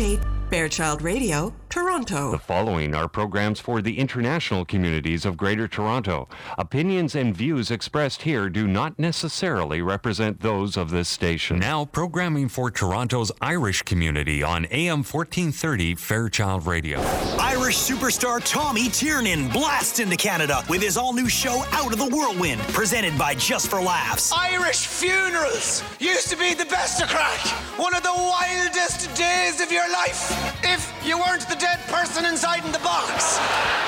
Kate, Fairchild Radio, Toronto. The following are programs for the international communities of Greater Toronto. Opinions and views expressed here do not necessarily represent those of this station. Now, programming for Toronto's Irish community on AM 1430 Fairchild Radio. Irish superstar Tommy Tiernan blasts into Canada with his all new show Out of the Whirlwind, presented by Just for Laughs. Irish funerals used to be the best of crack. One of the wildest days of your life. If you weren't the dead person inside in the box.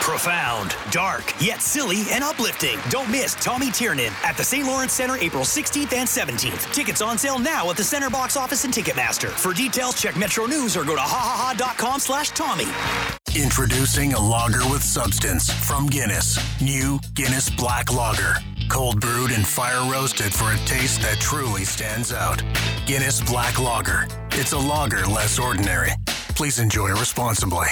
Profound, dark, yet silly and uplifting. Don't miss Tommy Tiernan at the St. Lawrence Center April 16th and 17th. Tickets on sale now at the Center box office and Ticketmaster. For details, check Metro News or go to hahaha.com slash Tommy. Introducing a lager with substance from Guinness. New Guinness Black Lager. Cold brewed and fire roasted for a taste that truly stands out. Guinness Black Lager. It's a lager less ordinary. Please enjoy responsibly.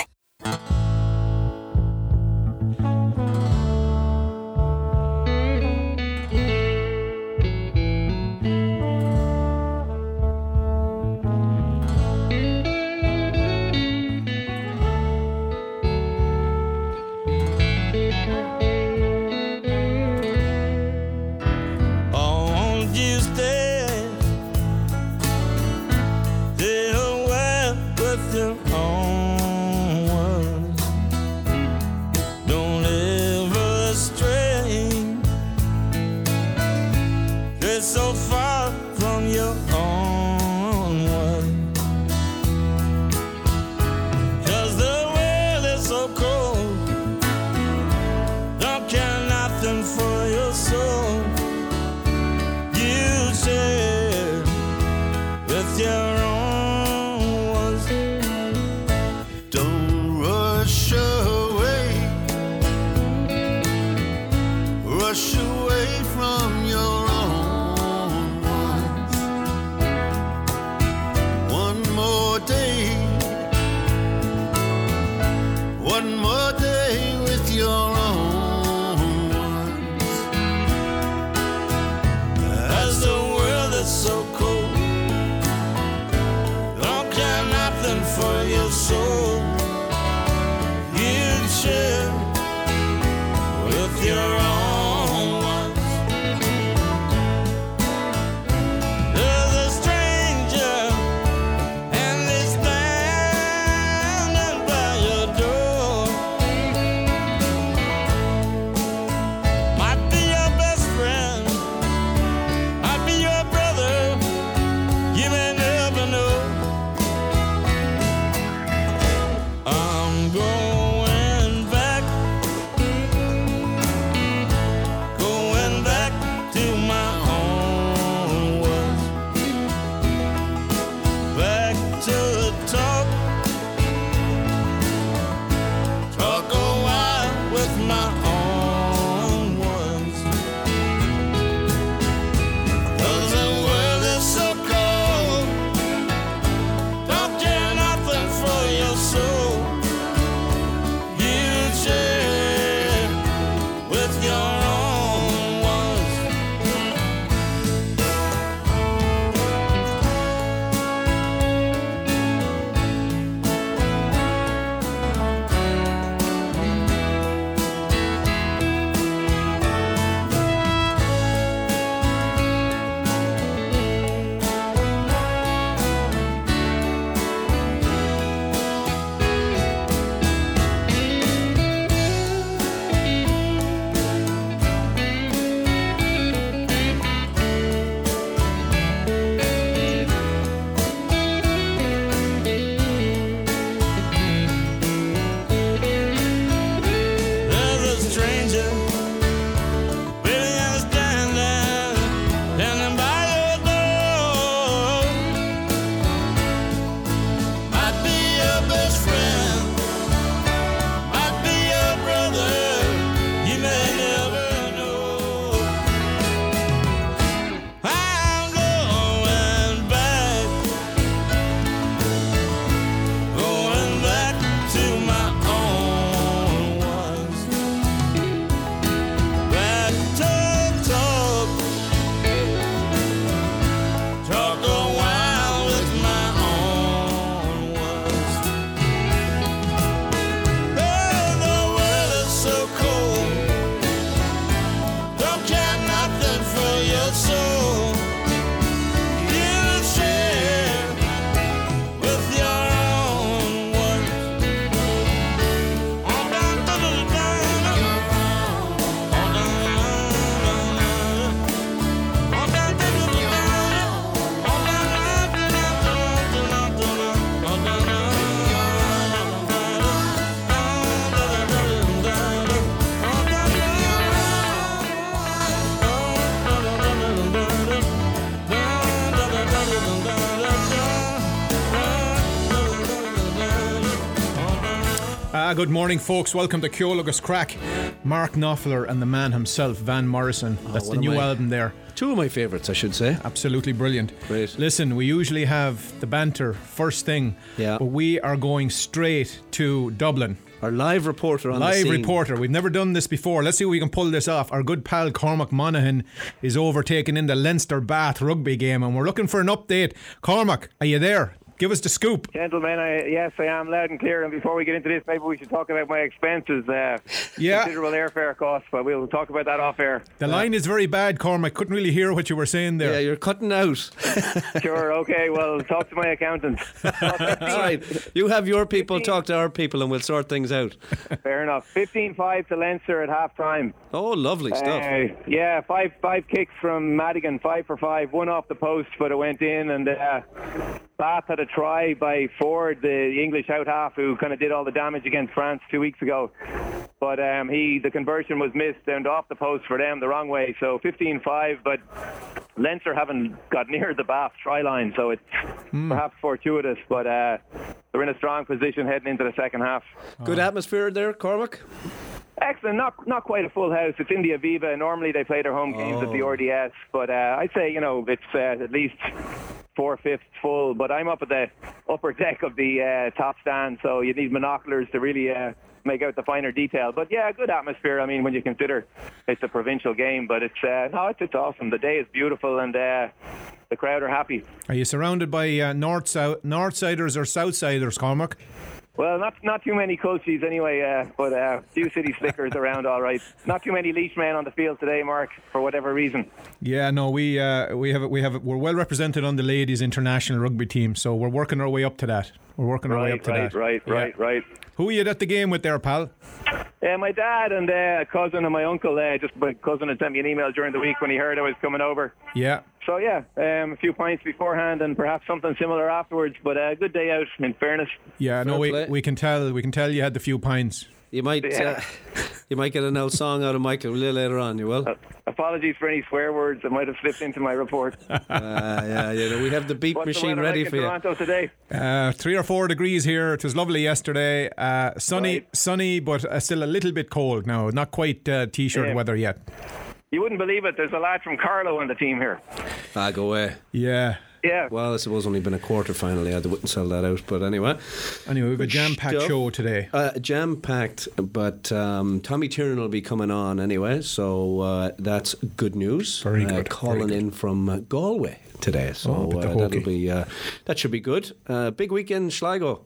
Good morning, folks. Welcome to Ceol agus Craic. Mark Knopfler and the man himself, Van Morrison. Oh, That's Oh, what the new album there. Two of my favourites, I should say. Absolutely brilliant. Great. Listen, we usually have the banter first thing, Yeah. but we are going straight to Dublin. Our live reporter on the Live reporter. We've never done this before. Let's see if we can pull this off. Our good pal Cormac Monaghan is overtaken in the Leinster Bath rugby game, and we're looking for an update. Cormac, are you there? Give us the scoop. Gentlemen, I, yes, I am loud and clear. And before we get into this, maybe we should talk about my expenses. Uh, Yeah. Considerable airfare costs, but we'll talk about that off air. The line is very bad, Cormac. I couldn't really hear what you were saying there. Yeah, you're cutting out. Sure, okay, well, talk to my accountant. All right. You have your people talk to our people and we'll sort things out. Fair enough. 15 5 to Leinster at half time. Oh, lovely stuff. Uh, yeah, five five kicks from Madigan, five for five, one off the post, but it went in. And uh, Bath had a try by Ford, the English out half, who kind of did all the damage against France two weeks ago. But um, he, the conversion was missed and off the post for them the wrong way. So 15-5, but Leinster haven't got near the Bath try line, so it's perhaps fortuitous. But uh, they're in a strong position heading into the second half. Good atmosphere there, Cormac. Excellent. Not not quite a full house. It's in the Aviva. Normally they play their home games at the Oh. RDS, but uh, I'd say you know it's uh, at least four fifths full. But I'm up at the upper deck of the uh, top stand, so you need binoculars to really. Uh, Make out the finer detail, but yeah, good atmosphere. I mean, when you consider it's a provincial game, but it's uh, no, it's, it's awesome. The day is beautiful, and uh, the crowd are happy. Are you surrounded by uh, north south Northsiders or Southsiders, Cormac? Well, not not too many coaches anyway, uh, but uh, few city slickers around. All right, not too many leash men on the field today, Mark, for whatever reason. Yeah, no, we uh, we have we have we're well represented on the ladies' international rugby team, so we're working our way up to that. We're working our way up to right, that. right, Yeah. right, right. Who are you at the game with there, pal? Uh, my dad and uh, a cousin and my uncle. Uh, just my cousin had sent me an email during the week when he heard I was coming over. Yeah. So yeah, um, a few pints beforehand and perhaps something similar afterwards. But a uh, good day out. In fairness. Yeah, no, we, we can tell we can tell you had the few pints. You might Yeah. uh, you might get an old song out of Michael a little later on, you will? Uh, Apologies for any swear words that might have slipped into my report. yeah, yeah, we have the beep What's the machine weather ready like for in you. Toronto today. Uh, three or four degrees here. It was lovely yesterday. Uh, sunny, Right. sunny, but uh, still a little bit cold now. Not quite uh, t-shirt Yeah. weather yet. You wouldn't believe it. There's a lad from Carlow on the team here. Ah, go away. Yeah. Yeah. Well, I suppose only been a quarter final. Yeah, they wouldn't sell that out. But anyway, Anyway, we have a jam-packed show today. Uh, jam packed, but um, Tommy Tiernan will be coming on anyway, so uh, that's good news. Very Uh, good, very calling good. in from uh, Galway today, so Oh, uh, that'll be uh, that should be good. Uh, big weekend, in Sligo.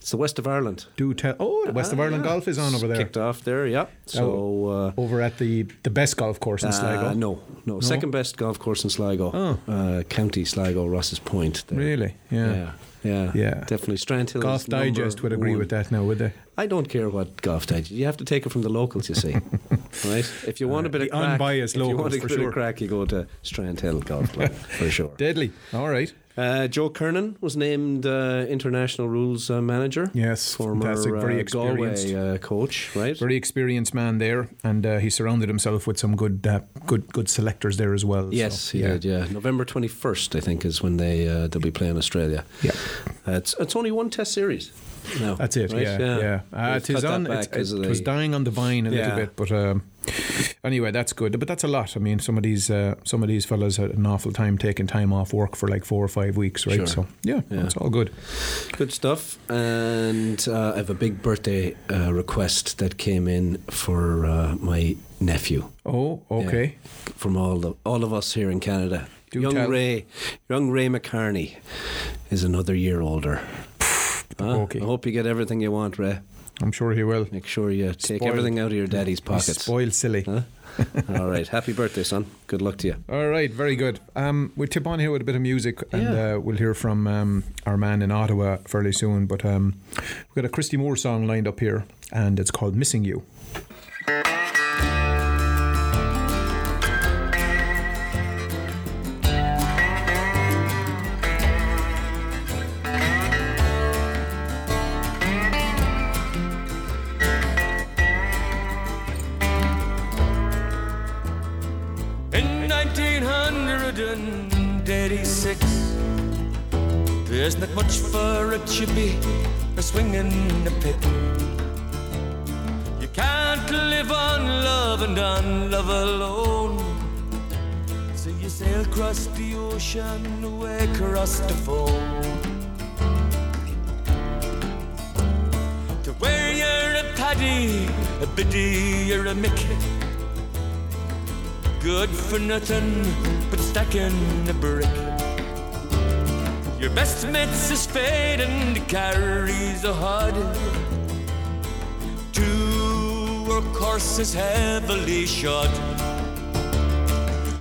It's the west of Ireland. Do tell. Oh, West of Ah, Ireland yeah. golf is on over there. Kicked off there, yeah. So. Uh, over at the the best golf course in Sligo. uh, no, no, second best golf course in Sligo. Oh. Uh, County Sligo, Rosses Point. there. Really? Yeah. Yeah. Yeah, Yeah. definitely. Strandhill. Golf Digest would agree one. with that now, would they? I don't care what golf digest. You have to take it from the locals, you see. right? If you want a bit of crack, unbiased if you want locals, a for bit sure. of crack, you go to Strandhill Golf Club for sure. Deadly. All right. Uh, Joe Kernan was named uh, international rules uh, manager. Yes, former fantastic, very uh, experienced. Galway uh, coach, right? Very experienced man there, and uh, he surrounded himself with some good, uh, good, good selectors there as well. Yes, so, he did. Yeah, November twenty first, I think, is when they uh, they'll be playing Australia. Yeah. uh, it's it's only one Test series. No, That's it. right? Yeah, yeah. Uh, They've it is on. back it, it was dying on the vine a Yeah. little bit, but um, anyway, that's good. But that's a lot. I mean, some of these, uh, some of these fellas had an awful time taking time off work for like four or five weeks, right? Sure. So yeah, Yeah. it's all good. Good stuff. And uh, I have a big birthday uh, request that came in for uh, my nephew. Oh, okay. Yeah, from all the, all of us here in Canada. Do young tell. Ray, young Ray McCarney, is another year older. Huh? okay. I hope you get everything you want, Ray. I'm sure he will. Make sure you take Spoiled. everything out of your daddy's pockets. spoiled silly. Huh? all right. Happy birthday, son. Good luck to you. All right, very good. Um, we'll tip on here with a bit of music, and Yeah. uh, we'll hear from um, our man in Ottawa fairly soon. But um, we've got a Christy Moore song lined up here, and it's called "Missing You." 1986, there's not much for a chippy, a swinging the pit. You can't live on love and on love alone. So you sail across the ocean, away across the foam. To where you're a paddy, a biddy, you're a mickey. Good for nothing but stacking a brick. Your best mate's is spade and he carries a hod. Two workhorses heavily shod.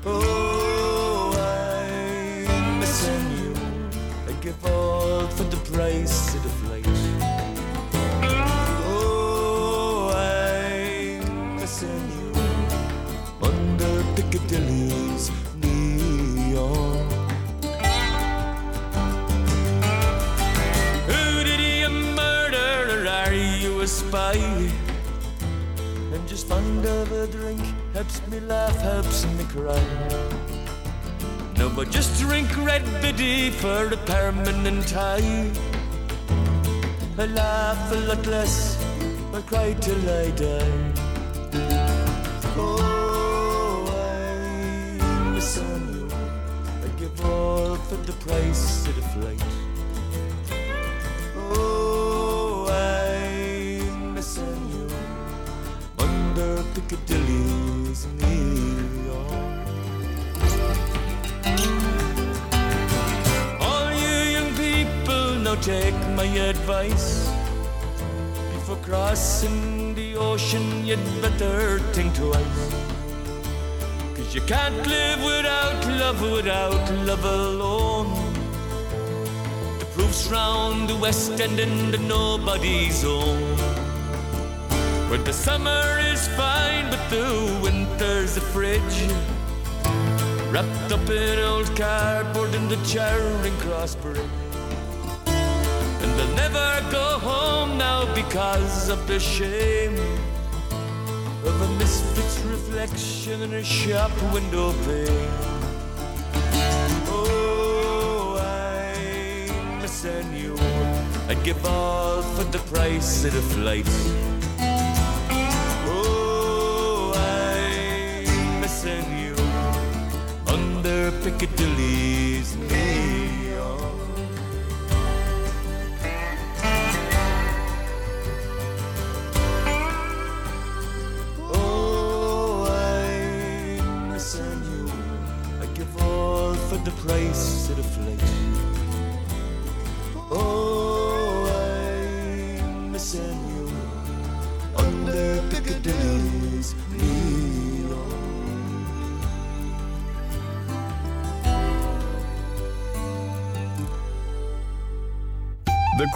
Oh, I'm missing you. I give all for the price of the flight. You a spy? I'm just fond of a drink, helps me laugh, helps me cry. No, but just drink red biddy for a permanent high I laugh a lot less, I cry till I die. Take my advice. Before crossing the ocean, you'd better think twice. Cause you can't live without love, without love alone. The proof's round the west end in the nobody's zone. Where the summer is fine, but the winter's a fridge. Wrapped up in old cardboard in the Charing Cross Bridge. And go home now because of the shame of a misfit's reflection in a shop window pane. Oh, I'm missing you. I'd give all for the price of the flight. Oh, I'm missing you under Piccadilly's neon. Of the. Oh,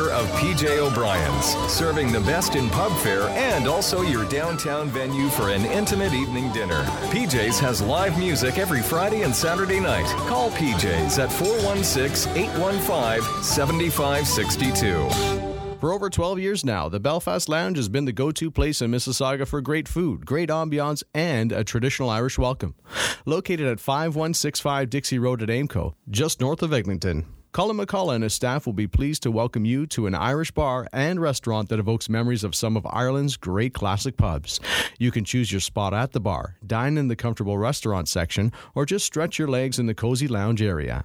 of PJ O'Brien's, serving the best in pub fare and also your downtown venue for an intimate evening dinner. PJ's has live music every Friday and Saturday night. Call PJ's at 416 815 7562. For over 12 years now, the Belfast Lounge has been the go to place in Mississauga for great food, great ambiance, and a traditional Irish welcome. Located at 5165 Dixie Road at Aimco, just north of Eglinton. Colin McCullough and his staff will be pleased to welcome you to an Irish bar and restaurant that evokes memories of some of Ireland's great classic pubs. You can choose your spot at the bar, dine in the comfortable restaurant section, or just stretch your legs in the cozy lounge area.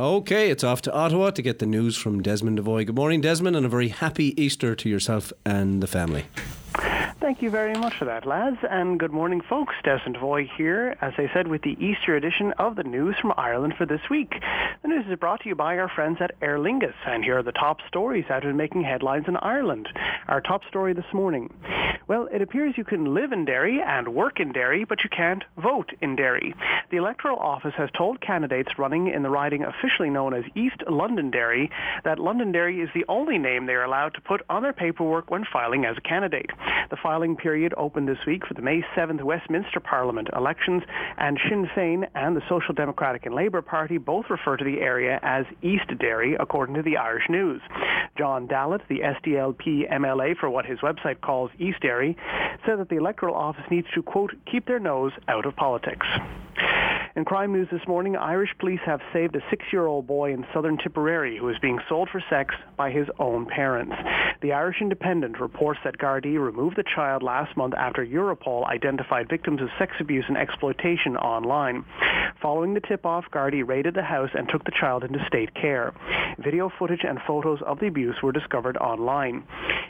Okay, it's off to Ottawa to get the news from Desmond Devoy. Good morning, Desmond, and a very happy Easter to yourself and the family. Thank you very much for that, lads. And good morning, folks. Desmond Voy here, as I said, with the Easter edition of the news from Ireland for this week. The news is brought to you by our friends at Aer Lingus, and here are the top stories that have been making headlines in Ireland. Our top story this morning. Well, it appears you can live in Derry and work in Derry, but you can't vote in Derry. The Electoral Office has told candidates running in the riding officially known as East Londonderry that Londonderry is the only name they are allowed to put on their paperwork when filing as a candidate. The filing period opened this week for the May 7th Westminster Parliament elections, and Sinn Féin and the Social Democratic and Labour Party both refer to the area as East Derry, according to the Irish News. John Dallat, the SDLP MLA for what his website calls East Derry, said that the Electoral Office needs to, quote, keep their nose out of politics. In crime news this morning, Irish police have saved a six-year-old boy in southern Tipperary who is being sold for sex by his own parents. The Irish Independent reports that Gardaí removed the child last month after Europol identified victims of sex abuse and exploitation online. Following the tip-off, Gardaí raided the house and took the child into state care. Video footage and photos of the abuse were discovered online.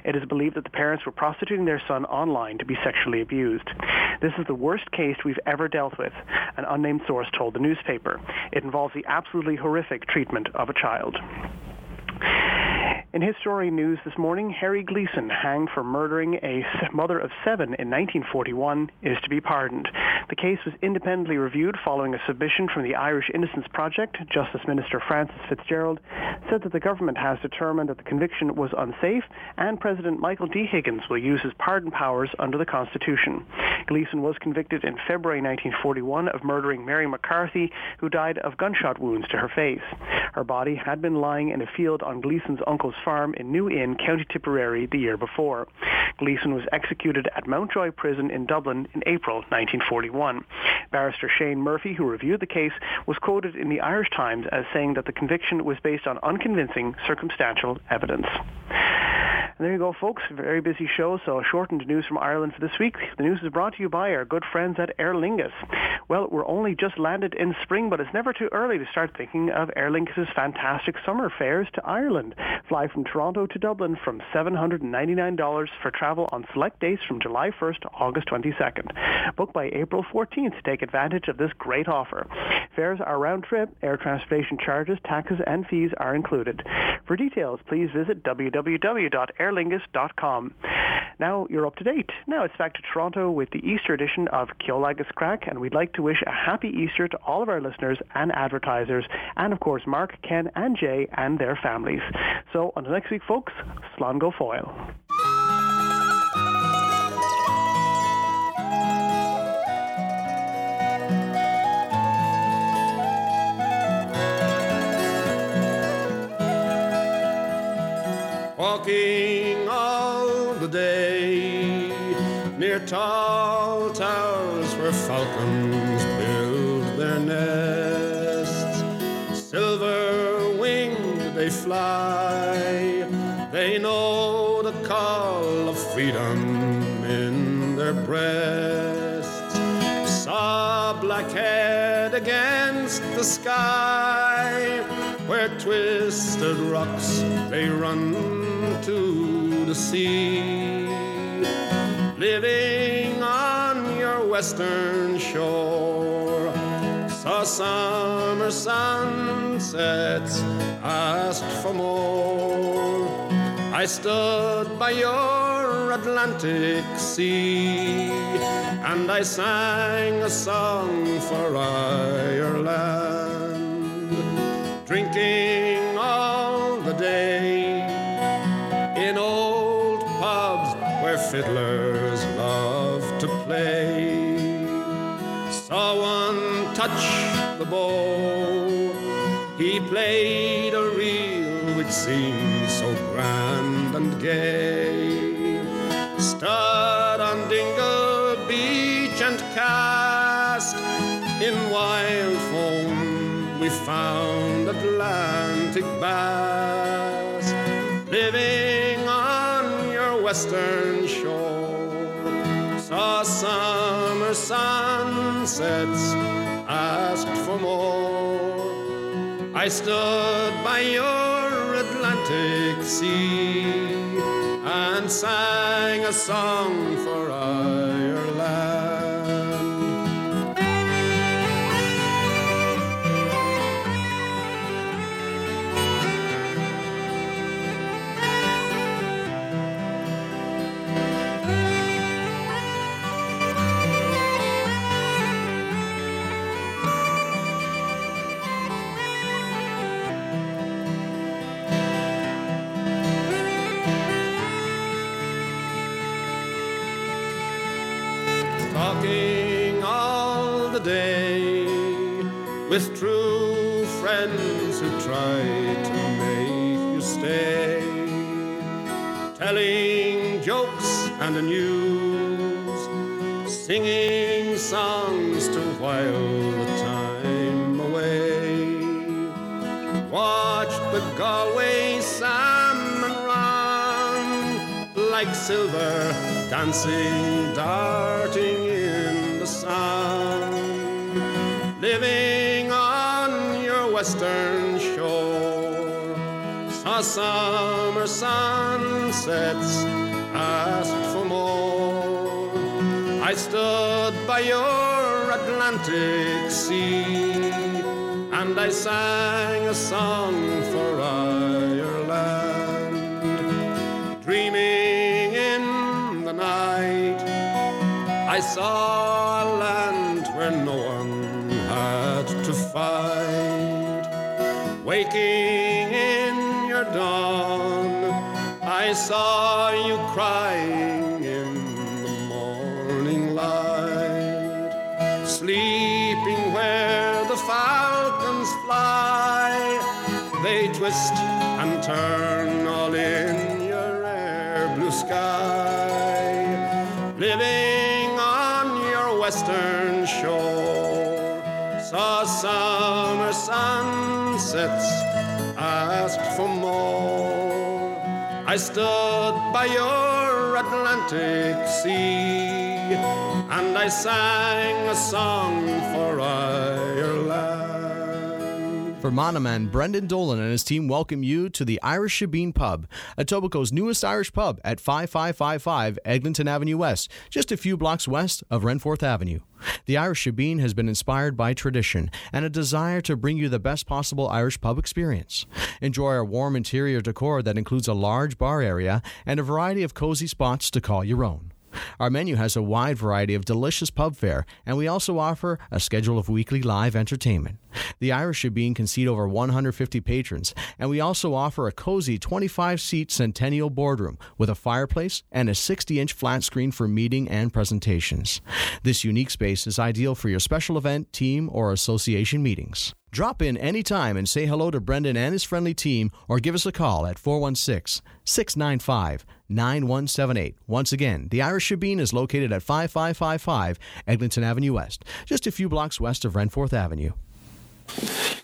It is believed that the parents were prostituting their son online to be sexually abused. This is the worst case we've ever dealt with, an unnamed source told the newspaper. It involves the absolutely horrific treatment of a child. In his story news this morning, Harry Gleeson, hanged for murdering a mother of seven in 1941, is to be pardoned. The case was independently reviewed following a submission from the Irish Innocence Project. Justice Minister Frances Fitzgerald said that the government has determined that the conviction was unsafe and President Michael D. Higgins will use his pardon powers under the Constitution. Gleeson was convicted in February 1941 of murdering Mary McCarthy, who died of gunshot wounds to her face. Her body had been lying in a field on Gleeson's uncle's farm in New Inn, County Tipperary, the year before. Gleeson was executed at Mountjoy Prison in Dublin in April 1941. Barrister Shane Murphy, who reviewed the case, was quoted in the Irish Times as saying that the conviction was based on unconvincing circumstantial evidence. And there you go, folks. Very busy show, so shortened news from Ireland for this week. The news is brought to you by our good friends at Aer Lingus. Well, we're only just landed in spring, but it's never too early to start thinking of Aer Lingus' fantastic summer fares to Ireland. Fly from Toronto to Dublin from $799 for travel on select dates from July 1st to August 22nd. Book by April 14th to take advantage of this great offer. Fares are round trip, air transportation charges, taxes, and fees are included. For details, please visit www.aerlingus.com. Now you're up to date. Now it's back to Toronto with the Easter edition of Ceol agus Craic, and we'd like to wish a happy Easter to all of our listeners and advertisers, and of course Mark, Ken, and Jay and their families. So until next week, folks, Slán go foil. Walking tall towers where falcons build their nests. Silver winged they fly, they know the call of freedom in their breasts. Saw black head against the sky where twisted rocks they run to the sea. Living western shore, saw summer sunsets, asked for more. I stood by your Atlantic Sea and I sang a song for Ireland, drinking touch the bow, he played a reel which seemed so grand and gay. Stood on Dingle Beach and cast in wild foam. We found Atlantic bass living on your western shore. Saw summer sunsets, asked for more. I stood by your Atlantic sea and sang a song for Ireland. With true friends who try to make you stay, telling jokes and the news, singing songs to while the time away. Watch the Galway salmon run like silver dancing, darting Saw summer sunsets, asked for more. I stood by your Atlantic sea, and I sang a song for Ireland, dreaming in the night. I saw I stood by your Atlantic sea, and I sang a song for Ireland. For Monoman, Brendan Dolan and his team welcome you to the Irish Shebeen Pub, Etobicoke's newest Irish pub at 5555 Eglinton Avenue West, just a few blocks west of Renforth Avenue. The Irish Shebeen has been inspired by tradition and a desire to bring you the best possible Irish pub experience. Enjoy our warm interior decor that includes a large bar area and a variety of cozy spots to call your own. Our menu has a wide variety of delicious pub fare, and we also offer a schedule of weekly live entertainment. The Irish Shebeen can seat over 150 patrons, and we also offer a cozy 25 seat Centennial boardroom with a fireplace and a 60 inch flat screen for meeting and presentations. This unique space is ideal for your special event, team, or association meetings. Drop in anytime and say hello to Brendan and his friendly team, or give us a call at 416 695 9178. Once again, the Irish Shebeen is located at 5555 Eglinton Avenue West, just a few blocks west of Renforth Avenue.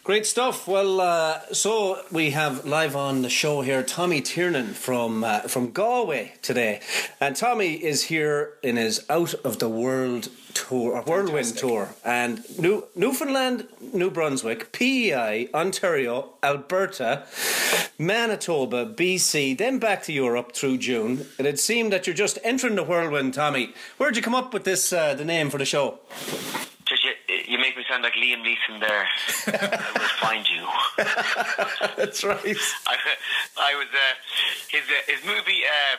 Great stuff. Well, uh, so we have live on the show here Tommy Tiernan from uh, from Galway today, and Tommy is here in his out of the world tour, a whirlwind tour, and New Newfoundland, New Brunswick, PEI, Ontario, Alberta, Manitoba, BC, then back to Europe through June. And it seemed that you're just entering the whirlwind, Tommy. Where'd you come up with this uh, the name for the show? Just you, you make me sound like Liam Neeson there. I will find you. That's right. I, I was uh, his uh, his movie uh,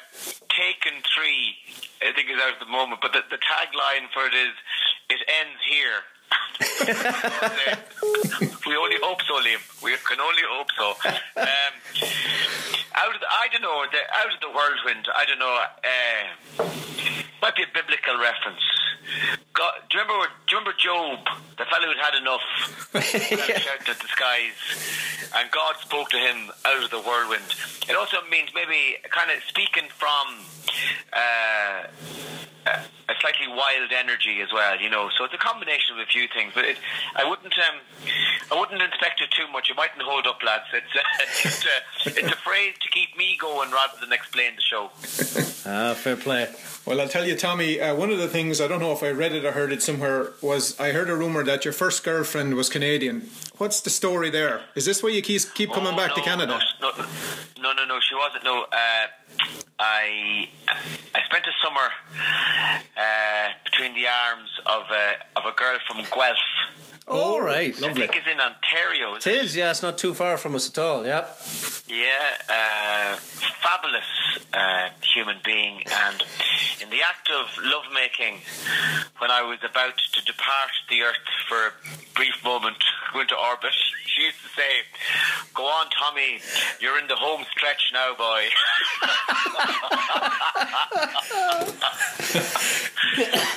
Taken Three. I think is out at the moment, but the, the tagline for it is "It ends here." we only hope so, Liam. We can only hope so. Um, out of the, I don't know. The, out of the whirlwind, I don't know. Uh, might be a biblical reference. God, do you remember? Do you remember Job, the fellow who'd had enough, yeah. shouted at the skies, and God spoke to him out of the whirlwind. It also means maybe kind of speaking from. Uh, a slightly wild energy as well, you know. So it's a combination of a few things, but it, I wouldn't, um, I wouldn't inspect it too much. It mightn't hold up, lads. It's, uh, it's, a, it's a phrase to keep me going rather than explain the show. Ah, fair play. Well, I'll tell you, Tommy. Uh, one of the things I don't know if I read it or heard it somewhere was I heard a rumor that your first girlfriend was Canadian. What's the story there? Is this why you keep keep coming oh, back no, to Canada? No, no, no, no, no, she wasn't. No, uh, I I spent a summer uh, between the arms of a of a girl from Guelph. All right, I lovely. think it's in Ontario. It is, yeah, it's not too far from us at all, yeah. Yeah, uh, fabulous uh, human being. And in the act of lovemaking, when I was about to depart the earth for a brief moment, go into orbit, she used to say, Go on, Tommy, you're in the home stretch now, boy.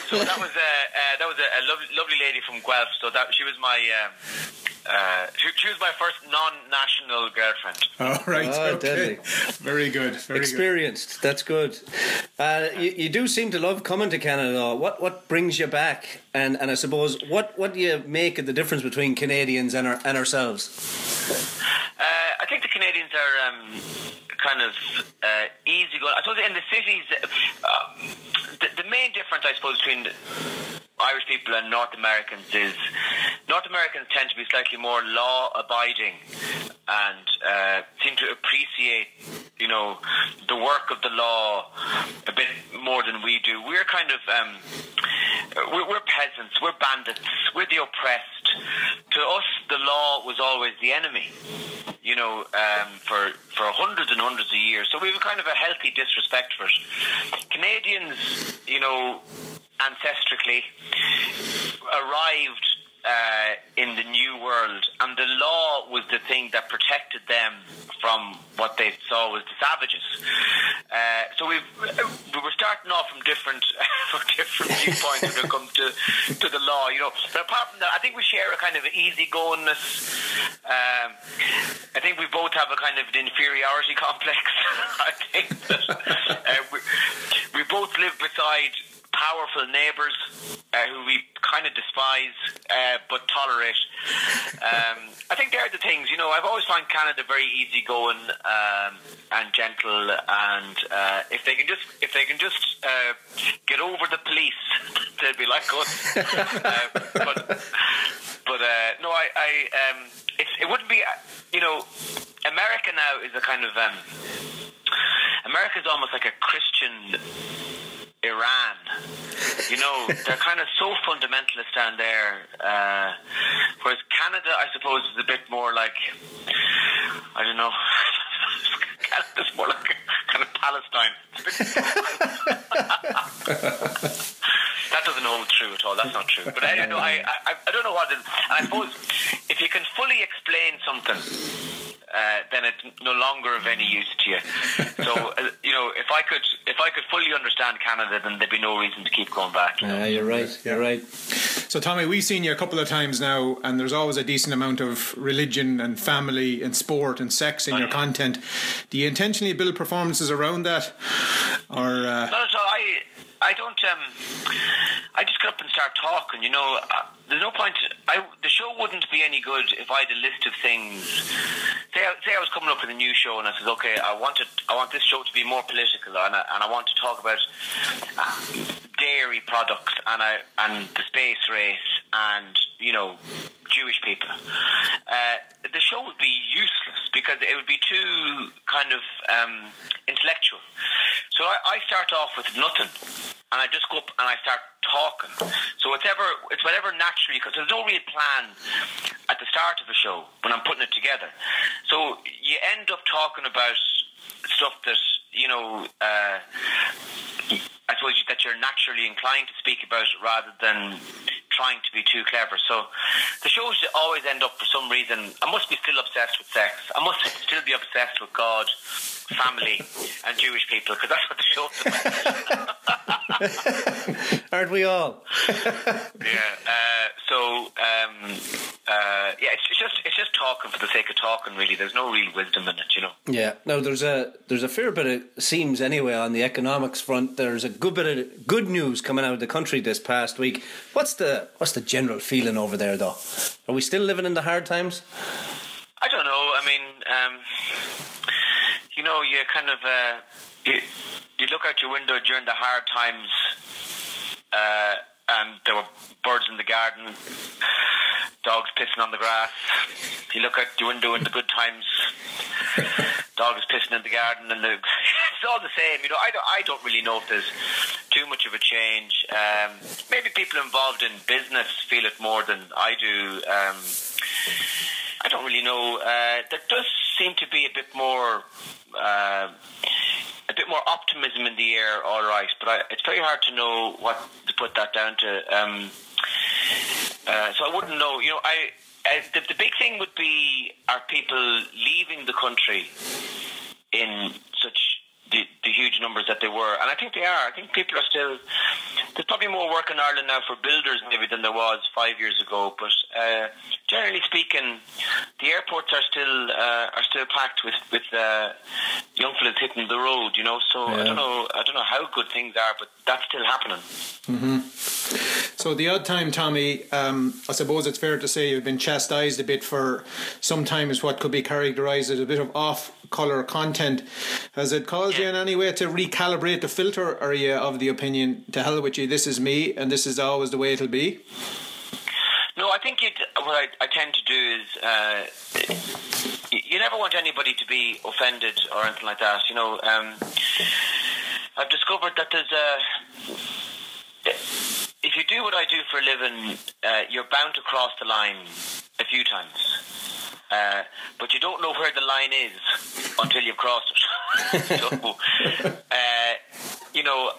so that was a uh, that was a, a lovely, lovely lady from Guelph. So that she was my um, uh, she, she was my first non-national girlfriend. All right. Ah, okay. deadly. Very good. Very Experienced, that's good. Uh, you, you do seem to love coming to Canada. What what brings you back? And and I suppose what what do you make of the difference between Canadians and our, and ourselves? Uh, I think the Canadians are um, kind of uh, easy going. I suppose in the cities, uh, the, the main difference, I suppose, between Irish people and North Americans is North Americans tend to be slightly more law abiding and uh, seem to appreciate, you know, the work of the law a bit more than we do. We're kind of um, we're, we're peasants, we're bandits, we're the oppressed. To us, the law was always the enemy. You know, um, for for hundreds and hundreds of years. So we have kind of a healthy disrespect for it. Canadians, you know, ancestrally arrived uh, in the new world, and the law was the thing that protected them from what they saw was the savages. Uh, so we we were starting off from different from different viewpoints when it comes to to the law, you know. But apart from that, I think we share a kind of easygoingness. Um, I think we both have a kind of an inferiority complex. I think that uh, we, we both live beside powerful neighbours uh, who we kind of despise uh, but tolerate. Um, I think they're the things, you know, I've always found Canada very easygoing um, and gentle and uh, if they can just if they can just uh, get over the police, they'll be like us. uh, but but uh, no, I, I um, it's, it wouldn't be, you know, America now is a kind of um, America is almost like a Christian Iran. You know, they're kind of so fundamentalist down there. Uh, whereas Canada, I suppose, is a bit more like, I don't know, Canada's more like kind of Palestine. that doesn't hold true at all. That's not true. But I, I know I, I I don't know what it is. And I suppose if you can fully explain something, uh, then it's no longer of any use to you. So uh, you know, if I could if I could fully understand Canada, then there'd be no reason to keep going back. You know? Yeah, you're right. You're right. So, Tommy, we've seen you a couple of times now, and there's always a decent amount of religion and family and sport and sex in your content. Do you intentionally build performances around that, or uh, Not at all. I I don't. Um, I just get up and start talking. You know, uh, there's no point. I the show wouldn't be any good if I had a list of things. Say, I, say I was coming up with a new show and I said, okay, I want it. I want this show to be more political, and I, and I want to talk about uh, dairy products and I and the space race and you know Jewish people. Uh, the show would be useless because it would be too kind of um, intellectual. So I, I start off with nothing, and I just go up and I start talking. So it's ever it's whatever naturally because there's no real plan at the start of a show when I'm putting it together. So you end up talking about stuff that you know. Uh, I suppose that you're naturally inclined to speak about it rather than trying to be too clever. So the shows always end up for some reason. I must be still obsessed with sex. I must still be obsessed with God, family, and Jewish people because that's what the show's about. Aren't we all? yeah. Uh, so um, uh, yeah, it's, it's just it's just talking for the sake of talking. Really, there's no real wisdom in it. You know. Yeah. Now there's a there's a fair bit of seems anyway on the economics front. There's a good bit of good news coming out of the country this past week. What's the what's the general feeling over there though? Are we still living in the hard times? I don't know. I mean, um, you know, you kind of uh, you, you look out your window during the hard times, uh, and there were birds in the garden, dogs pissing on the grass. You look out your window in the good times, dogs pissing in the garden, and the it's all the same. You know, I don't, I don't really know if there's too much of a change. Um, maybe people involved in business feel it more than I do. Um, I don't really know. Uh, there does seem to be a bit more. Uh, a bit more optimism in the air, all right, but I, it's very hard to know what to put that down to. Um, uh, so I wouldn't know. You know, I uh, the, the big thing would be are people leaving the country in such the, the huge numbers that they were, and I think they are. I think people are still. There's probably more work in Ireland now for builders maybe than there was five years ago, but uh, generally speaking, the airports are still uh, are still packed with with uh, young fellas hitting the road. You know, so I don't know. I don't know how good things are, but that's still happening. hmm So the odd time, Tommy, um, I suppose it's fair to say you've been chastised a bit for sometimes what could be characterised as a bit of off-colour content. Has it caused you in any way to recalibrate the filter, or are you of the opinion, to hell with you, this is me, and this is always the way it'll be? No, I think it, what I, I tend to do is uh, you, you never want anybody to be offended or anything like that. You know, um, I've discovered that there's a. If you do what I do for a living, uh, you're bound to cross the line a few times. Uh, but you don't know where the line is until you've crossed it. so, uh, you know,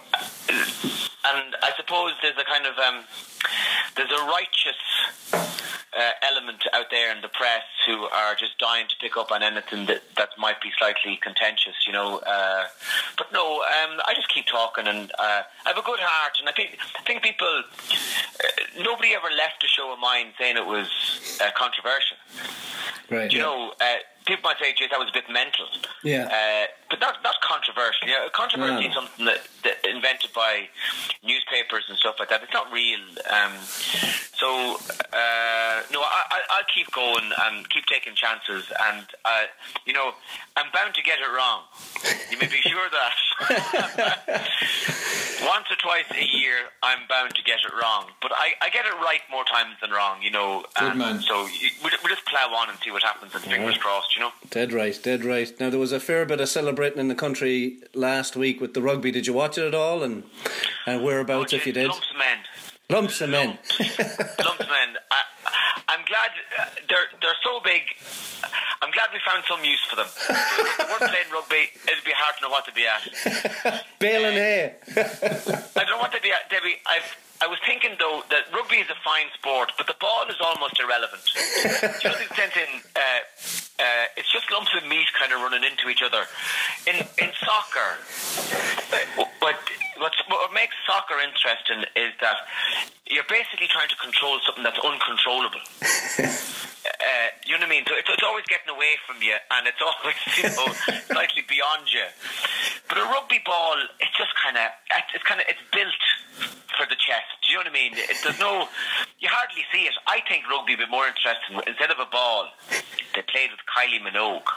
and I suppose there's a kind of um, there's a righteous uh, element out there in the press who are just dying to pick up on anything that, that might be slightly contentious, you know. Uh, but no, um, I just keep talking, and uh, I have a good heart, and I think I think people uh, nobody ever left a show of mine saying it was uh, controversial. Right. You know, uh, people might say, "Geez, that was a bit mental." Yeah. But not not controversial. You know, controversy is something that, that invented by newspapers and stuff like that. It's not real. Um, so uh, no, I, I, I'll keep going and keep taking chances. And uh, you know, I'm bound to get it wrong. You may be sure that once or twice a year, I'm bound to get it wrong. But I, I get it right more times than wrong. You know. Good man. So we'll, we'll just plough on and see what happens, and fingers Yeah. crossed. You know. Dead right, dead right. Now there was a fair bit of celebrating in the country last week with the rugby. Did you watch it at all? And and whereabouts if you did? Lumps of men. Lumps of men. Lumps of men. I, I'm glad uh, they're they're so big. I'm glad we found some use for them. if they weren't playing rugby, it'd be hard to know what to be at. Bale and hay. I don't know what to be at, Debbie. I've. I was thinking though that rugby is a fine sport, but the ball is almost irrelevant. Know in uh, uh, it's just lumps of meat kind of running into each other. In in soccer, uh, what what's, what makes soccer interesting is that you're basically trying to control something that's uncontrollable. Uh, you know what I mean? So it's, it's always getting away from you, and it's always you know slightly beyond you. But a rugby ball, it's just kind of it's kind of it's built for the chest. Do you know what I mean? There's no, you hardly see it. I think rugby would be more interesting instead of a ball. They played with Kylie Minogue.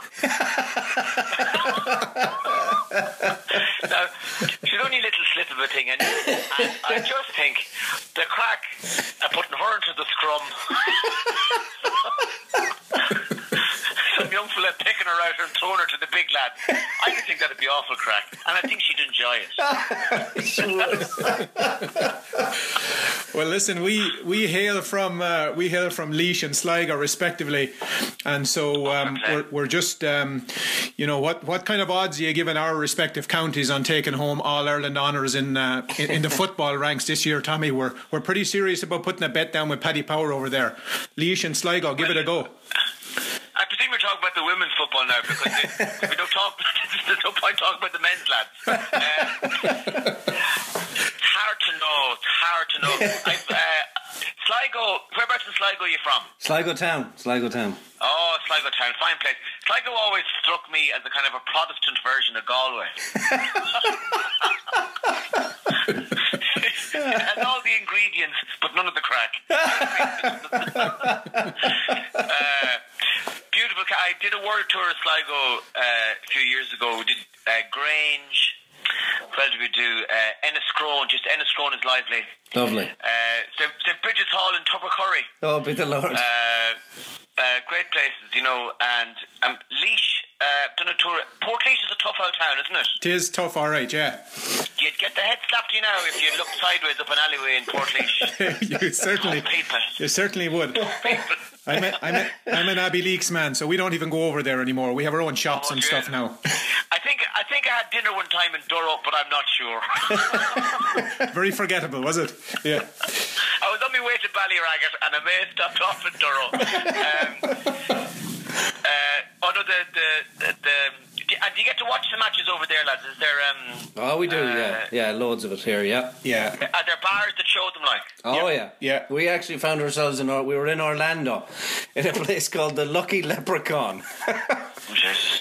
now, she's only a little slip of a thing, and, and I just think the crack of putting her into the scrum. Young fella picking her out and throwing her to the big lad. I think that'd be awful crack, and I think she'd enjoy it. Well, listen, we we hail from uh, we hail from Laois and Sligo, respectively, and so um, we're we're just um, you know what what kind of odds are you giving our respective counties on taking home All Ireland honours in, uh, in in the football ranks this year, Tommy? We're we're pretty serious about putting a bet down with Paddy Power over there. Laois and Sligo, give it a go. I presume we're talking about the women's football now because if we don't talk, there's no point talking about the men's lads. Uh, it's hard to know. It's hard to know. I've, uh, Sligo, whereabouts in Sligo are you from? Sligo Town. Sligo Town. Oh, Sligo Town, fine place. Sligo always struck me as a kind of a Protestant version of Galway. it has all the ingredients, but none of the crack. uh, beautiful. I did a world tour of Sligo uh, a few years ago. We did uh, Grange. What did we do? Uh, Enniscrone. Just Enniscrone is lively. Lovely. Uh, St. St. Bridget's Hall in Tubbercurry. Oh, be the Lord. Uh, uh, great places, you know, and um, Laois uh, done a tour. Portlaoise is a tough old town, isn't it? It is tough, all right, yeah. You'd get the head slapped you now if you looked sideways up an alleyway in Portlaoise. you certainly, People. you certainly would. I'm a, I'm, a, I'm an Abbeyleix man, so we don't even go over there anymore. We have our own shops and stuff now. I think I think I had dinner one time in Durrow, but I'm not sure. Very forgettable, was it? Yeah. I was on my way to Ballyragget and I may have stopped off in Durrow. Um, uh, oh no, the the the. the do, and you get to watch the matches over there, lads? Is there um? Oh, we do, yeah, yeah, loads of it here, yeah, yeah. Are there bars that show them like? Oh yeah. yeah, We actually found ourselves in. Or- We were in Orlando, in a place called the Lucky Leprechaun.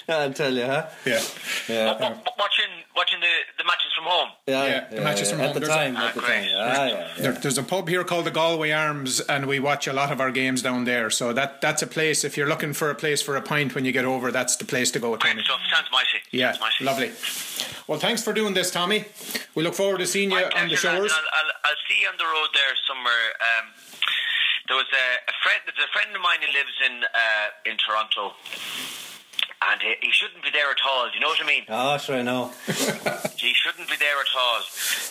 I'll tell you, huh? Yeah, yeah, W- watching watching the, the matches from home. yeah. Yeah, the matches from at home. the There's a- time. At the time. Ah, yeah. There, there's a pub here called the Galway Arms, and we watch a lot of our games down there. So that that's a place. If you're looking for a place for a pint when you get over, that's the place to go. Tony. Stuff sounds mighty. Yeah, Sounds mighty. lovely. Well, thanks for doing this, Tommy. We look forward to seeing you on the shores. I'll, I'll, I'll see you on the road there somewhere. Um, there was a, a friend. There's a friend of mine who lives in uh, in Toronto, and he, he shouldn't be there at all. Do you know what I mean? Oh, sure, I know. He shouldn't be there at all.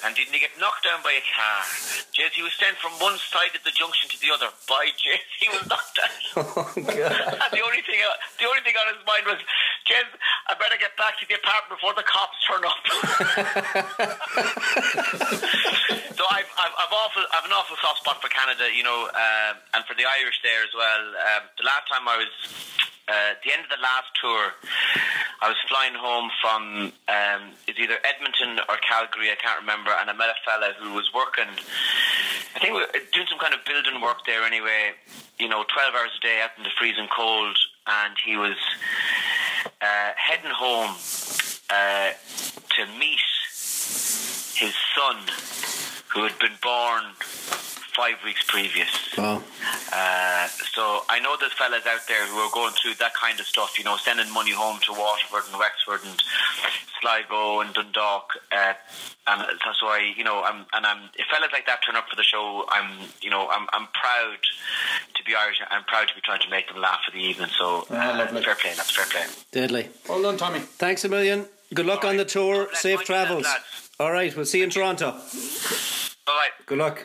And didn't he get knocked down by a car? Jez, he was sent from one side of the junction to the other. By Jez, he was knocked down. Oh God. and the only thing, the only thing on his mind was, Jez, I better get back to the apartment before the cops turn up. so I've, I've, I've awful, I've an awful soft spot for Canada, you know, um, and for the Irish there as well. Um, the last time I was uh, at the end of the last tour, I was flying home from um, it's either Edmonton or Calgary, I can't remember, and I met a fella who was working. I think we were doing some kind of building work there anyway. You know, twelve hours a day out in the freezing cold, and he was uh, heading home uh, to meet his son, who had been born five weeks previous. Oh. Uh, so I know there's fellas out there who are going through that kind of stuff, you know, sending money home to Waterford and Wexford and Sligo and Dundalk. Uh, and so, so I, you know, I'm, and I'm, if fellas like that turn up for the show, I'm, you know, I'm, I'm proud to be Irish. I'm proud to be trying to make them laugh for the evening. So, uh, fair play, that's fair play. Deadly. Well done, Tommy. Thanks a million. Good luck on the tour. Safe travels. All right, we'll see you in Toronto. Bye bye. Good luck.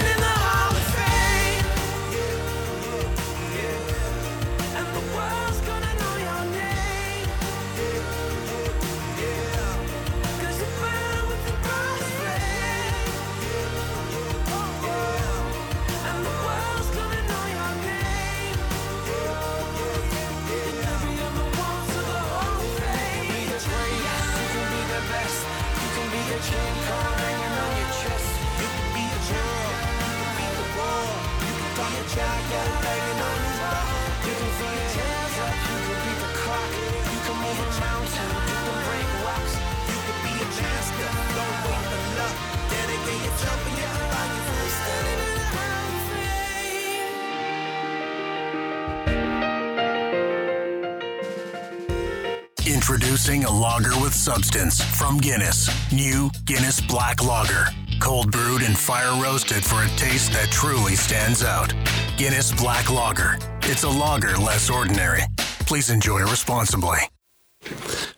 Introducing a lager with substance from Guinness. New Guinness Black Lager. Cold brewed and fire roasted for a taste that truly stands out. Guinness Black Lager. It's a lager less ordinary. Please enjoy responsibly.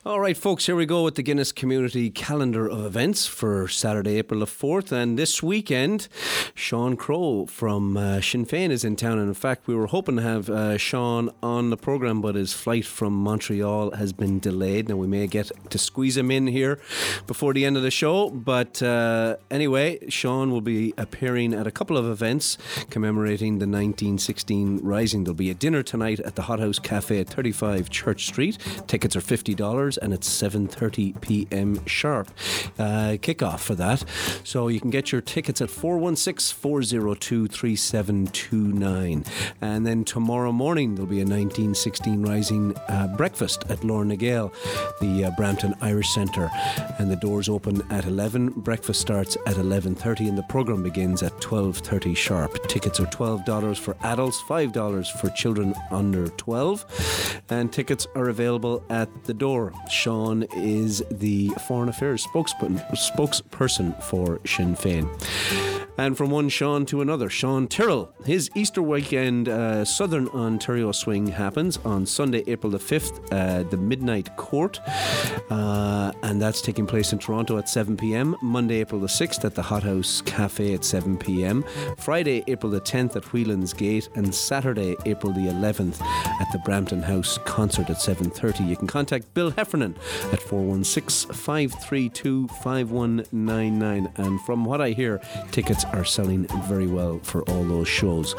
All right, folks, here we go with the Guinness Community Calendar of Events for Saturday, April the 4th. And this weekend, Sean Crowe from uh, Sinn Féin is in town. And in fact, we were hoping to have uh, Sean on the programme, but his flight from Montreal has been delayed. Now, we may get to squeeze him in here before the end of the show. But uh, anyway, Sean will be appearing at a couple of events commemorating the 1916 Rising. There'll be a dinner tonight at the Hot House Cafe at 35 Church Street. Tickets are $50 and it's 7.30 p.m. sharp. Uh, kickoff for that. So you can get your tickets at 416-402-3729. And then tomorrow morning there'll be a 1916 Rising uh, breakfast at Lorna Gale, the uh, Brampton Irish Centre. And the doors open at 11. Breakfast starts at 11.30 and the programme begins at 12.30 sharp. Tickets are $12 for adults, $5 for children under 12. And tickets are available at the door. Sean is the Foreign Affairs spokesperson, for Sinn Féin. And from one Sean to another, Sean Tyrrell. His Easter weekend uh, Southern Ontario swing happens on Sunday, April the 5th, uh, the Midnight Court. Uh, and that's taking place in Toronto at 7 p.m. Monday, April the 6th at the Hot House Cafe at 7 p.m. Friday, April the 10th at Whelan's Gate. And Saturday, April the 11th at the Brampton House Concert at 7.30. You can contact Bill Heffernan at 416-532-5199. And from what I hear, tickets are selling very well for all those shows.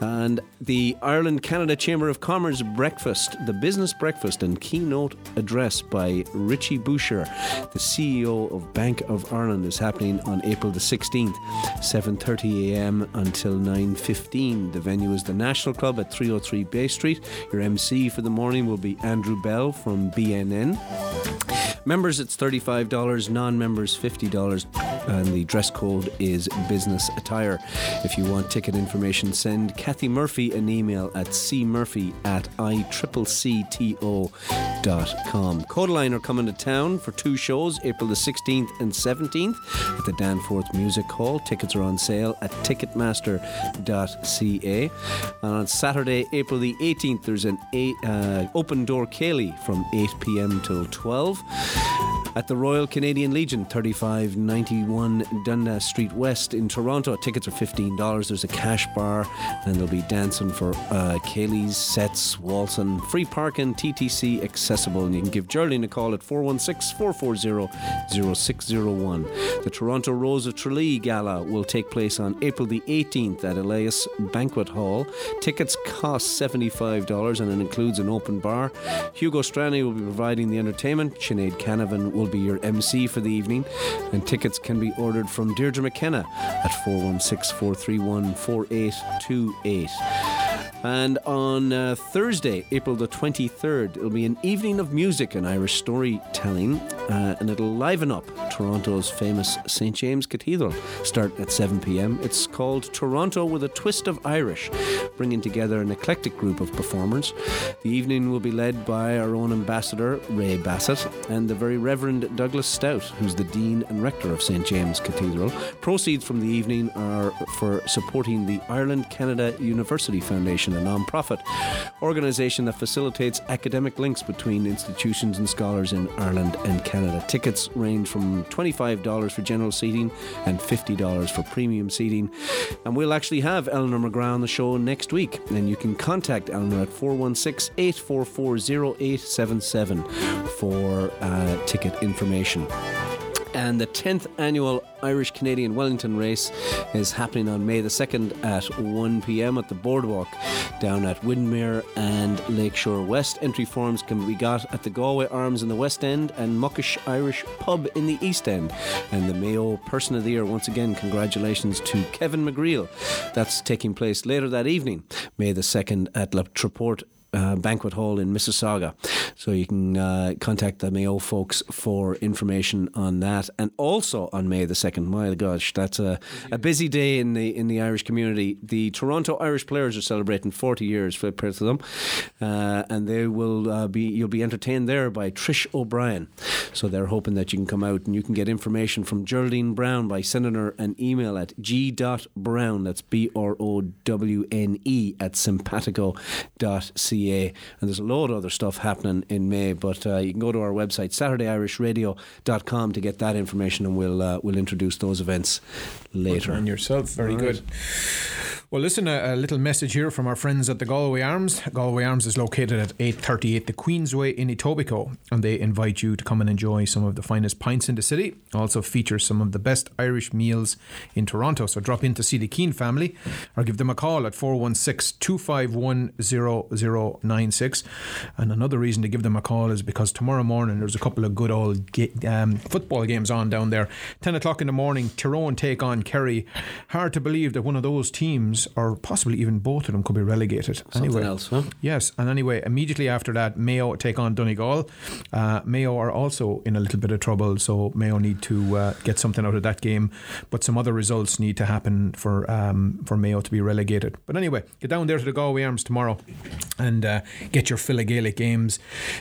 And the Ireland Canada Chamber of Commerce breakfast, the business breakfast and keynote address by Richie Boucher, the CEO of Bank of Ireland, is happening on April the 16th, 7:30 a.m. until 9:15. The venue is the National Club at 303 Bay Street. Your MC for the morning will be Andrew Bell from BNN. Members, it's $35, non members, $50, and the dress code is business attire. If you want ticket information, send Kathy Murphy an email at cmurphy at iccto.com. Kodaline are coming to town for two shows, April the 16th and 17th at the Danforth Music Hall. Tickets are on sale at ticketmaster.ca. And on Saturday, April the 18th, there's an eight, uh, open door céilí from 8 p.m. till 12 at the Royal Canadian Legion, 3591 Dundas Street West in Toronto. Tickets are $15. There's a cash bar, and there'll be dancing for uh, céilís, sets, waltzing, free parking, TTC accessible. And you can give Geraldine a call at 416 440 0601. The Toronto Rose of Tralee Gala will take place on April the 18th at Elias Banquet Hall. Tickets cost $75 and it includes an open bar. Hugo Strani will be providing the entertainment. Sinead Canavan will be your MC for the evening. And tickets can be ordered from Deirdre McKenna at 416 431 4828. And on uh, Thursday, April the 23rd, it'll be an evening of music and Irish storytelling, uh, and it'll liven up Toronto's famous St. James Cathedral. Start at 7 pm. It's called Toronto with a Twist of Irish, bringing together an eclectic group of performers. The evening will be led by our own ambassador, Ray Bassett, and the very Reverend Douglas Stoute, who's the Dean and Rector of St. James Cathedral. Proceeds from the evening are for supporting the Ireland Canada University Foundation Foundation, a non profit organisation that facilitates academic links between institutions and scholars in Ireland and Canada. Tickets range from $25 for general seating and $50 for premium seating. And we'll actually have Eleanor McGrath on the show next week. And you can contact Eleanor at 416 844 0877 for uh, ticket information. And the 10th annual Irish Canadian Wellington race is happening on May the 2nd at 1 pm at the Boardwalk down at Windermere and Lakeshore West. Entry forms can be got at the Galway Arms in the West End and Muckish Irish Pub in the East End. And the Mayo Person of the Year, once again, congratulations to Kevin McGreal. That's taking place later that evening, May the 2nd at La Treport uh, banquet hall in Mississauga. So you can uh, contact the Mayo folks for information on that, and also on May the second. My gosh, that's a, a busy day in the in the Irish community. The Toronto Irish players are celebrating forty years for for them, uh, and they will uh, be you'll be entertained there by Trish O'Brien. So they're hoping that you can come out and you can get information from Geraldine Brown by sending her an email at g.brown. That's B R O W N E at simpatico.ca. And there's a load of other stuff happening in May, but uh, you can go to our website, SaturdayIrishRadio.com, to get that information, and we'll uh, we'll introduce those events later. And yourself, very right. good. Well, listen, a, a little message here from our friends at the Galway Arms. Galway Arms is located at 838 the Queensway in Etobicoke, and they invite you to come and enjoy some of the finest pints in the city. Also features some of the best Irish meals in Toronto. So drop in to see the Keane family, or give them a call at 416 251 0096. And another reason to give them a call is because tomorrow morning there's a couple of good old ga- um, football games on down there. 10 o'clock in the morning, Tyrone take on Kerry. Hard to believe that one of those teams, or possibly even both of them, could be relegated. Something anyway, else, huh? Yes, and anyway, immediately after that, Mayo take on Donegal. Uh, Mayo are also in a little bit of trouble, so Mayo need to uh, get something out of that game. But some other results need to happen for um, for Mayo to be relegated. But anyway, get down there to the Galway Arms tomorrow and uh, get your fill of Gaelic games.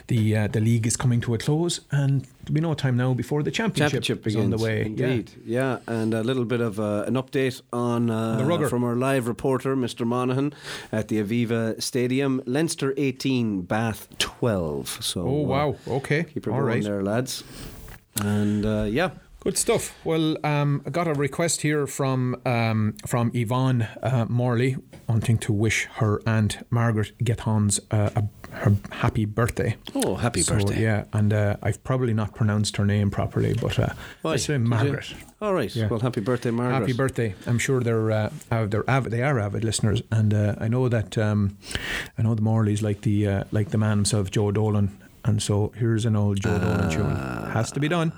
The uh, the league is coming to a close, and there'll be no time now before the championship, Championship is begins. on the way. Indeed, yeah. and a little bit of uh, an update on uh, The rugger. from our live reporter, Mr. Monaghan, at the Aviva Stadium. Leinster 18, Bath 12. So, Oh, uh, wow. Okay. keep going right. there, lads. And uh, yeah. Good stuff. Well, um, I got a request here from um, from Yvonne uh, Morley wanting to wish her aunt Margaret Gethons uh, a, her happy birthday. Oh, happy So, birthday. Yeah, and uh, I've probably not pronounced her name properly, but uh? I say Margaret. All right. Yeah. Well, happy birthday, Margaret. Happy birthday! I'm sure they're uh, they're avid, they are avid listeners, and uh, I know that um, I know the Morleys like the uh, like the man himself, Joe Dolan, and so here's an old Joe Dolan tune. Has to be done.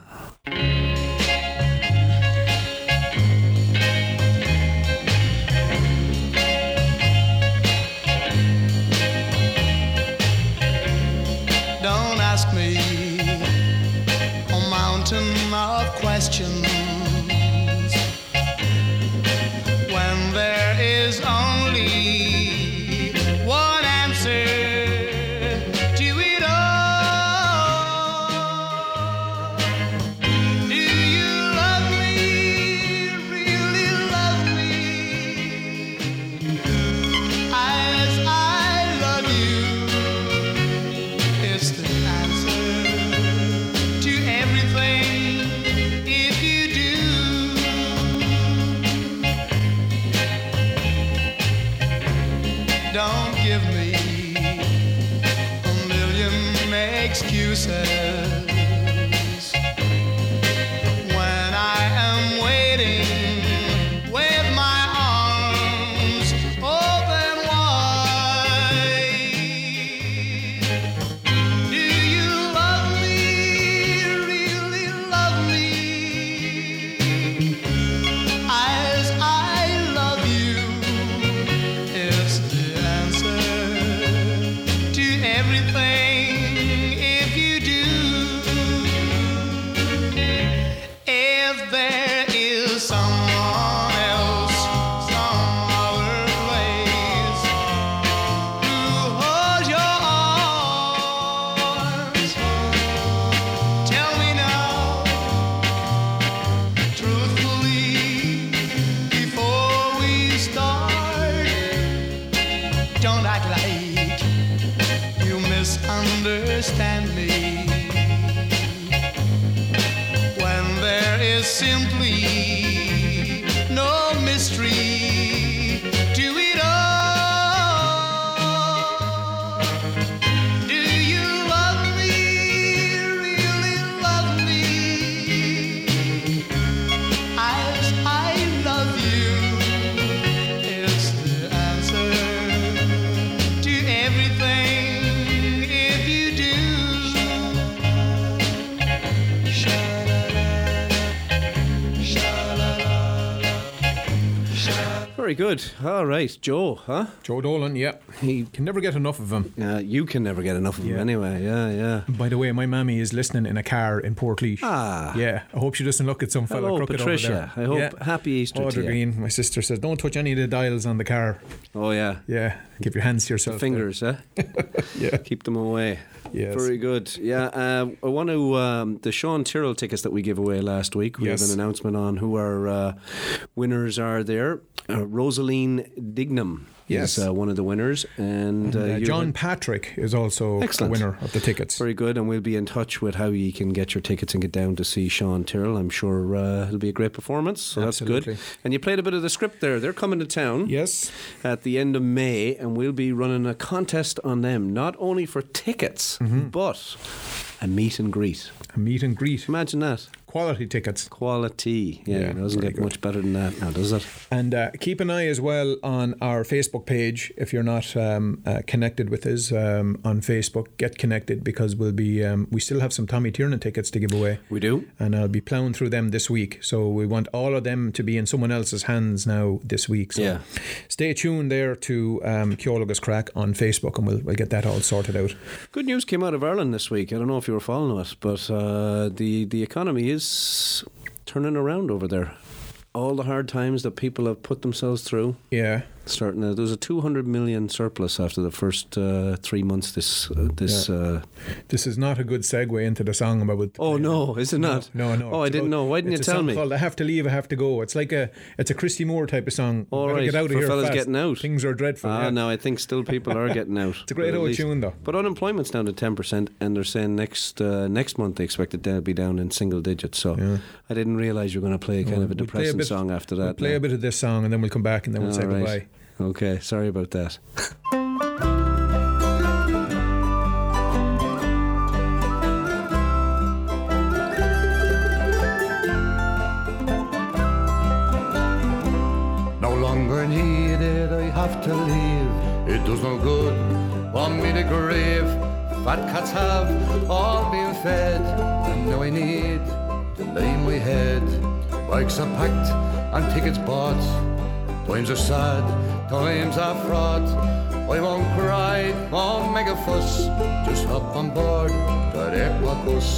Very good. All right, Joe, huh? Joe Dolan, yeah. He can never get enough of him. Uh, you can never get enough of him anyway. Yeah, yeah. By the way, my mammy is listening in a car in Portlaoise. Ah. Yeah. I hope she doesn't look at some Hello, crooked Patricia. over there. I hope- happy Easter Audrey to you. Green, my sister says, don't touch any of the dials on the car. Oh yeah. Yeah. Keep your hands to yourself. Fingers, eh? yeah. Keep them away. Yes. Very good. Yeah. Uh, I want to um, the Sean Tyrrell tickets that we gave away last week. We Yes. have an announcement on who our uh, winners are. There, uh, Rosaline Dignam Yes. is uh, one of the winners, and, And, uh, John Patrick is also Excellent. the winner of the tickets. Very good, and we'll be in touch with how you can get your tickets and get down to see Sean Tyrrell. I'm sure uh, it'll be a great performance, so that's Absolutely. good. And you played a bit of the script there. They're coming to town. Yes. At the end of May, and we'll be running a contest on them, not only for tickets, but a meet and greet. A meet and greet. Imagine that. Quality tickets. Quality. Yeah, Yeah, it doesn't get much better than that now, does it? And uh, keep an eye as well on our Facebook page. If you're not um, uh, connected with us um, on Facebook, get connected because we'll be um, we still have some Tommy Tiernan tickets to give away. We do, and I'll be ploughing through them this week. So we want all of them to be in someone else's hands now this week. So Yeah. stay tuned there to um, Ceol agus Craic on Facebook, and we'll we'll get that all sorted out. Good news came out of Ireland this week. I don't know if you were following it, but uh, the the economy is turning around over there. All the hard times that people have put themselves through. Yeah. Starting to, there's a 200 million surplus after the first uh, three months. This uh, this. Yeah. Uh, This is not a good segue into the song I'm about. to oh play no, is it not? No, no. Oh, I didn't about- know. Why didn't you a tell me? Called "I Have to Leave, I Have to Go." It's like a, it's a Christy Moore type of song. All right, get out of here fellas fast. getting out. Things are dreadful. Ah, yeah. no, I think still people are getting out. It's a great old least- tune, though. But unemployment's down to ten percent, and they're saying next uh, next month they expect it to be down in single digits. So I didn't realise you were going to play kind of a We'll play depressing bit- song after we'll that. play now. a bit of this song and then we'll come back and then we'll say All right. goodbye. Okay, sorry about that. No longer needed, I have to leave. It does no good on me to grieve. Fat cats have all been fed, and now I need to lay my head. Bikes are packed and tickets bought. Times are sad, times are fraught. I won't cry, won't make a fuss. Just hop on board that Equibus.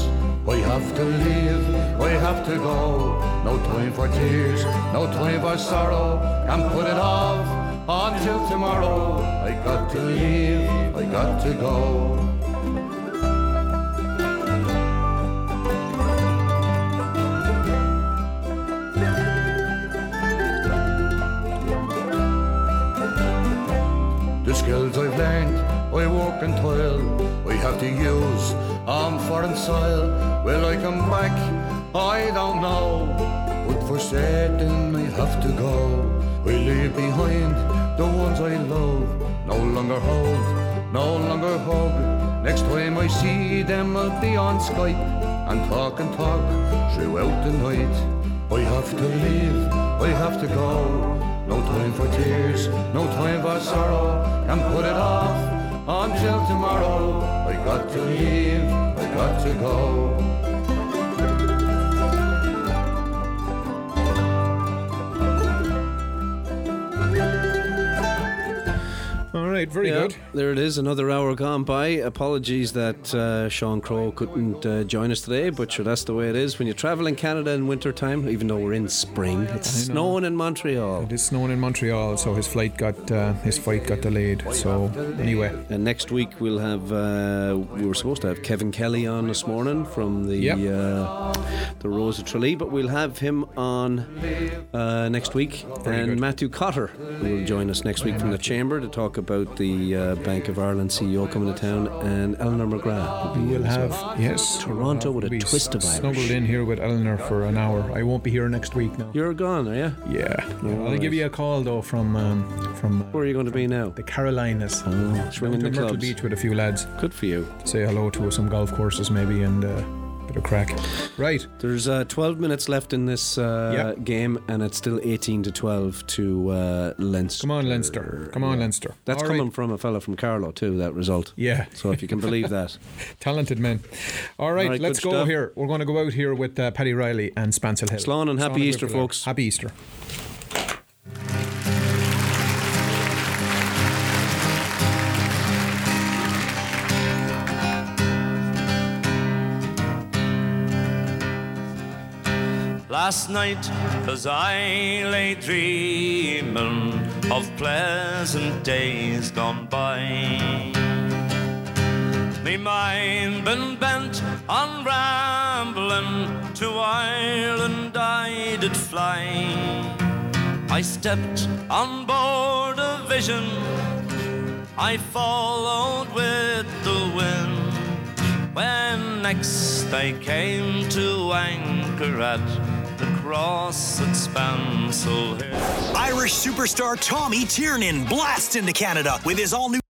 I have to leave, I have to go. No time for tears, no time for sorrow. Can't put it off until tomorrow. I got to leave, I got to go. And toil, I have to use on foreign soil. Will I come back? I don't know. But for certain, I have to go. We leave behind the ones I love. No longer hold, no longer hug. Next time I see them, I'll be on Skype and talk and talk throughout the night. I have to leave, I have to go. No time for tears, no time for sorrow. Can't put it off until tomorrow. I got to leave, I got to go. All right, very Yeah, good. There it is, another hour gone by. Apologies that uh, Sean Crowe couldn't uh, join us today, but sure, that's the way it is when you travel in Canada in winter time. Even though we're in spring, it's snowing in Montreal. It is snowing in Montreal, so his flight got uh, his flight got delayed. So anyway, And next week we'll have. Uh, we were supposed to have Kevin Kelly on this morning from the Yep. uh, the Rose of Tralee, but we'll have him on uh, next week. and Matthew Cotter will join us next week from the Chamber to talk about the uh, Bank of Ireland CEO coming to town, and Eleanor McGrath. will We'll have well. yes Toronto with a twist of Irish. Snuggled in here with Eleanor for an hour. I won't be here next week now. You're gone, are you? Yeah. All I'll give you a call though from um, from. Where are you going to be now? The Carolinas. Oh, swinging Down the Myrtle clubs. Beach with a few lads. Good for you. Say hello to some golf courses maybe and uh, bit of crack. Right. There's uh, 12 minutes left in this uh, game, and it's still 18 to 12 to uh, Leinster. Come on, Leinster. Come on, Leinster. That's All coming right. from a fella from Carlow too. That result. Yeah. So if you can believe that. Talented men. All right, All right, let's go stuff. here. We're going to go out here with uh, Paddy Reilly and Spancil Hill. Slán and happy Slán Easter, folks. Happy Easter. Last night, as I lay dreaming of pleasant days gone by, me mind been bent on rambling to Ireland I did fly. I stepped on board a vision, I followed with the wind. When next I came to anchor at Irish superstar Tommy Tiernan blasts into Canada with his all new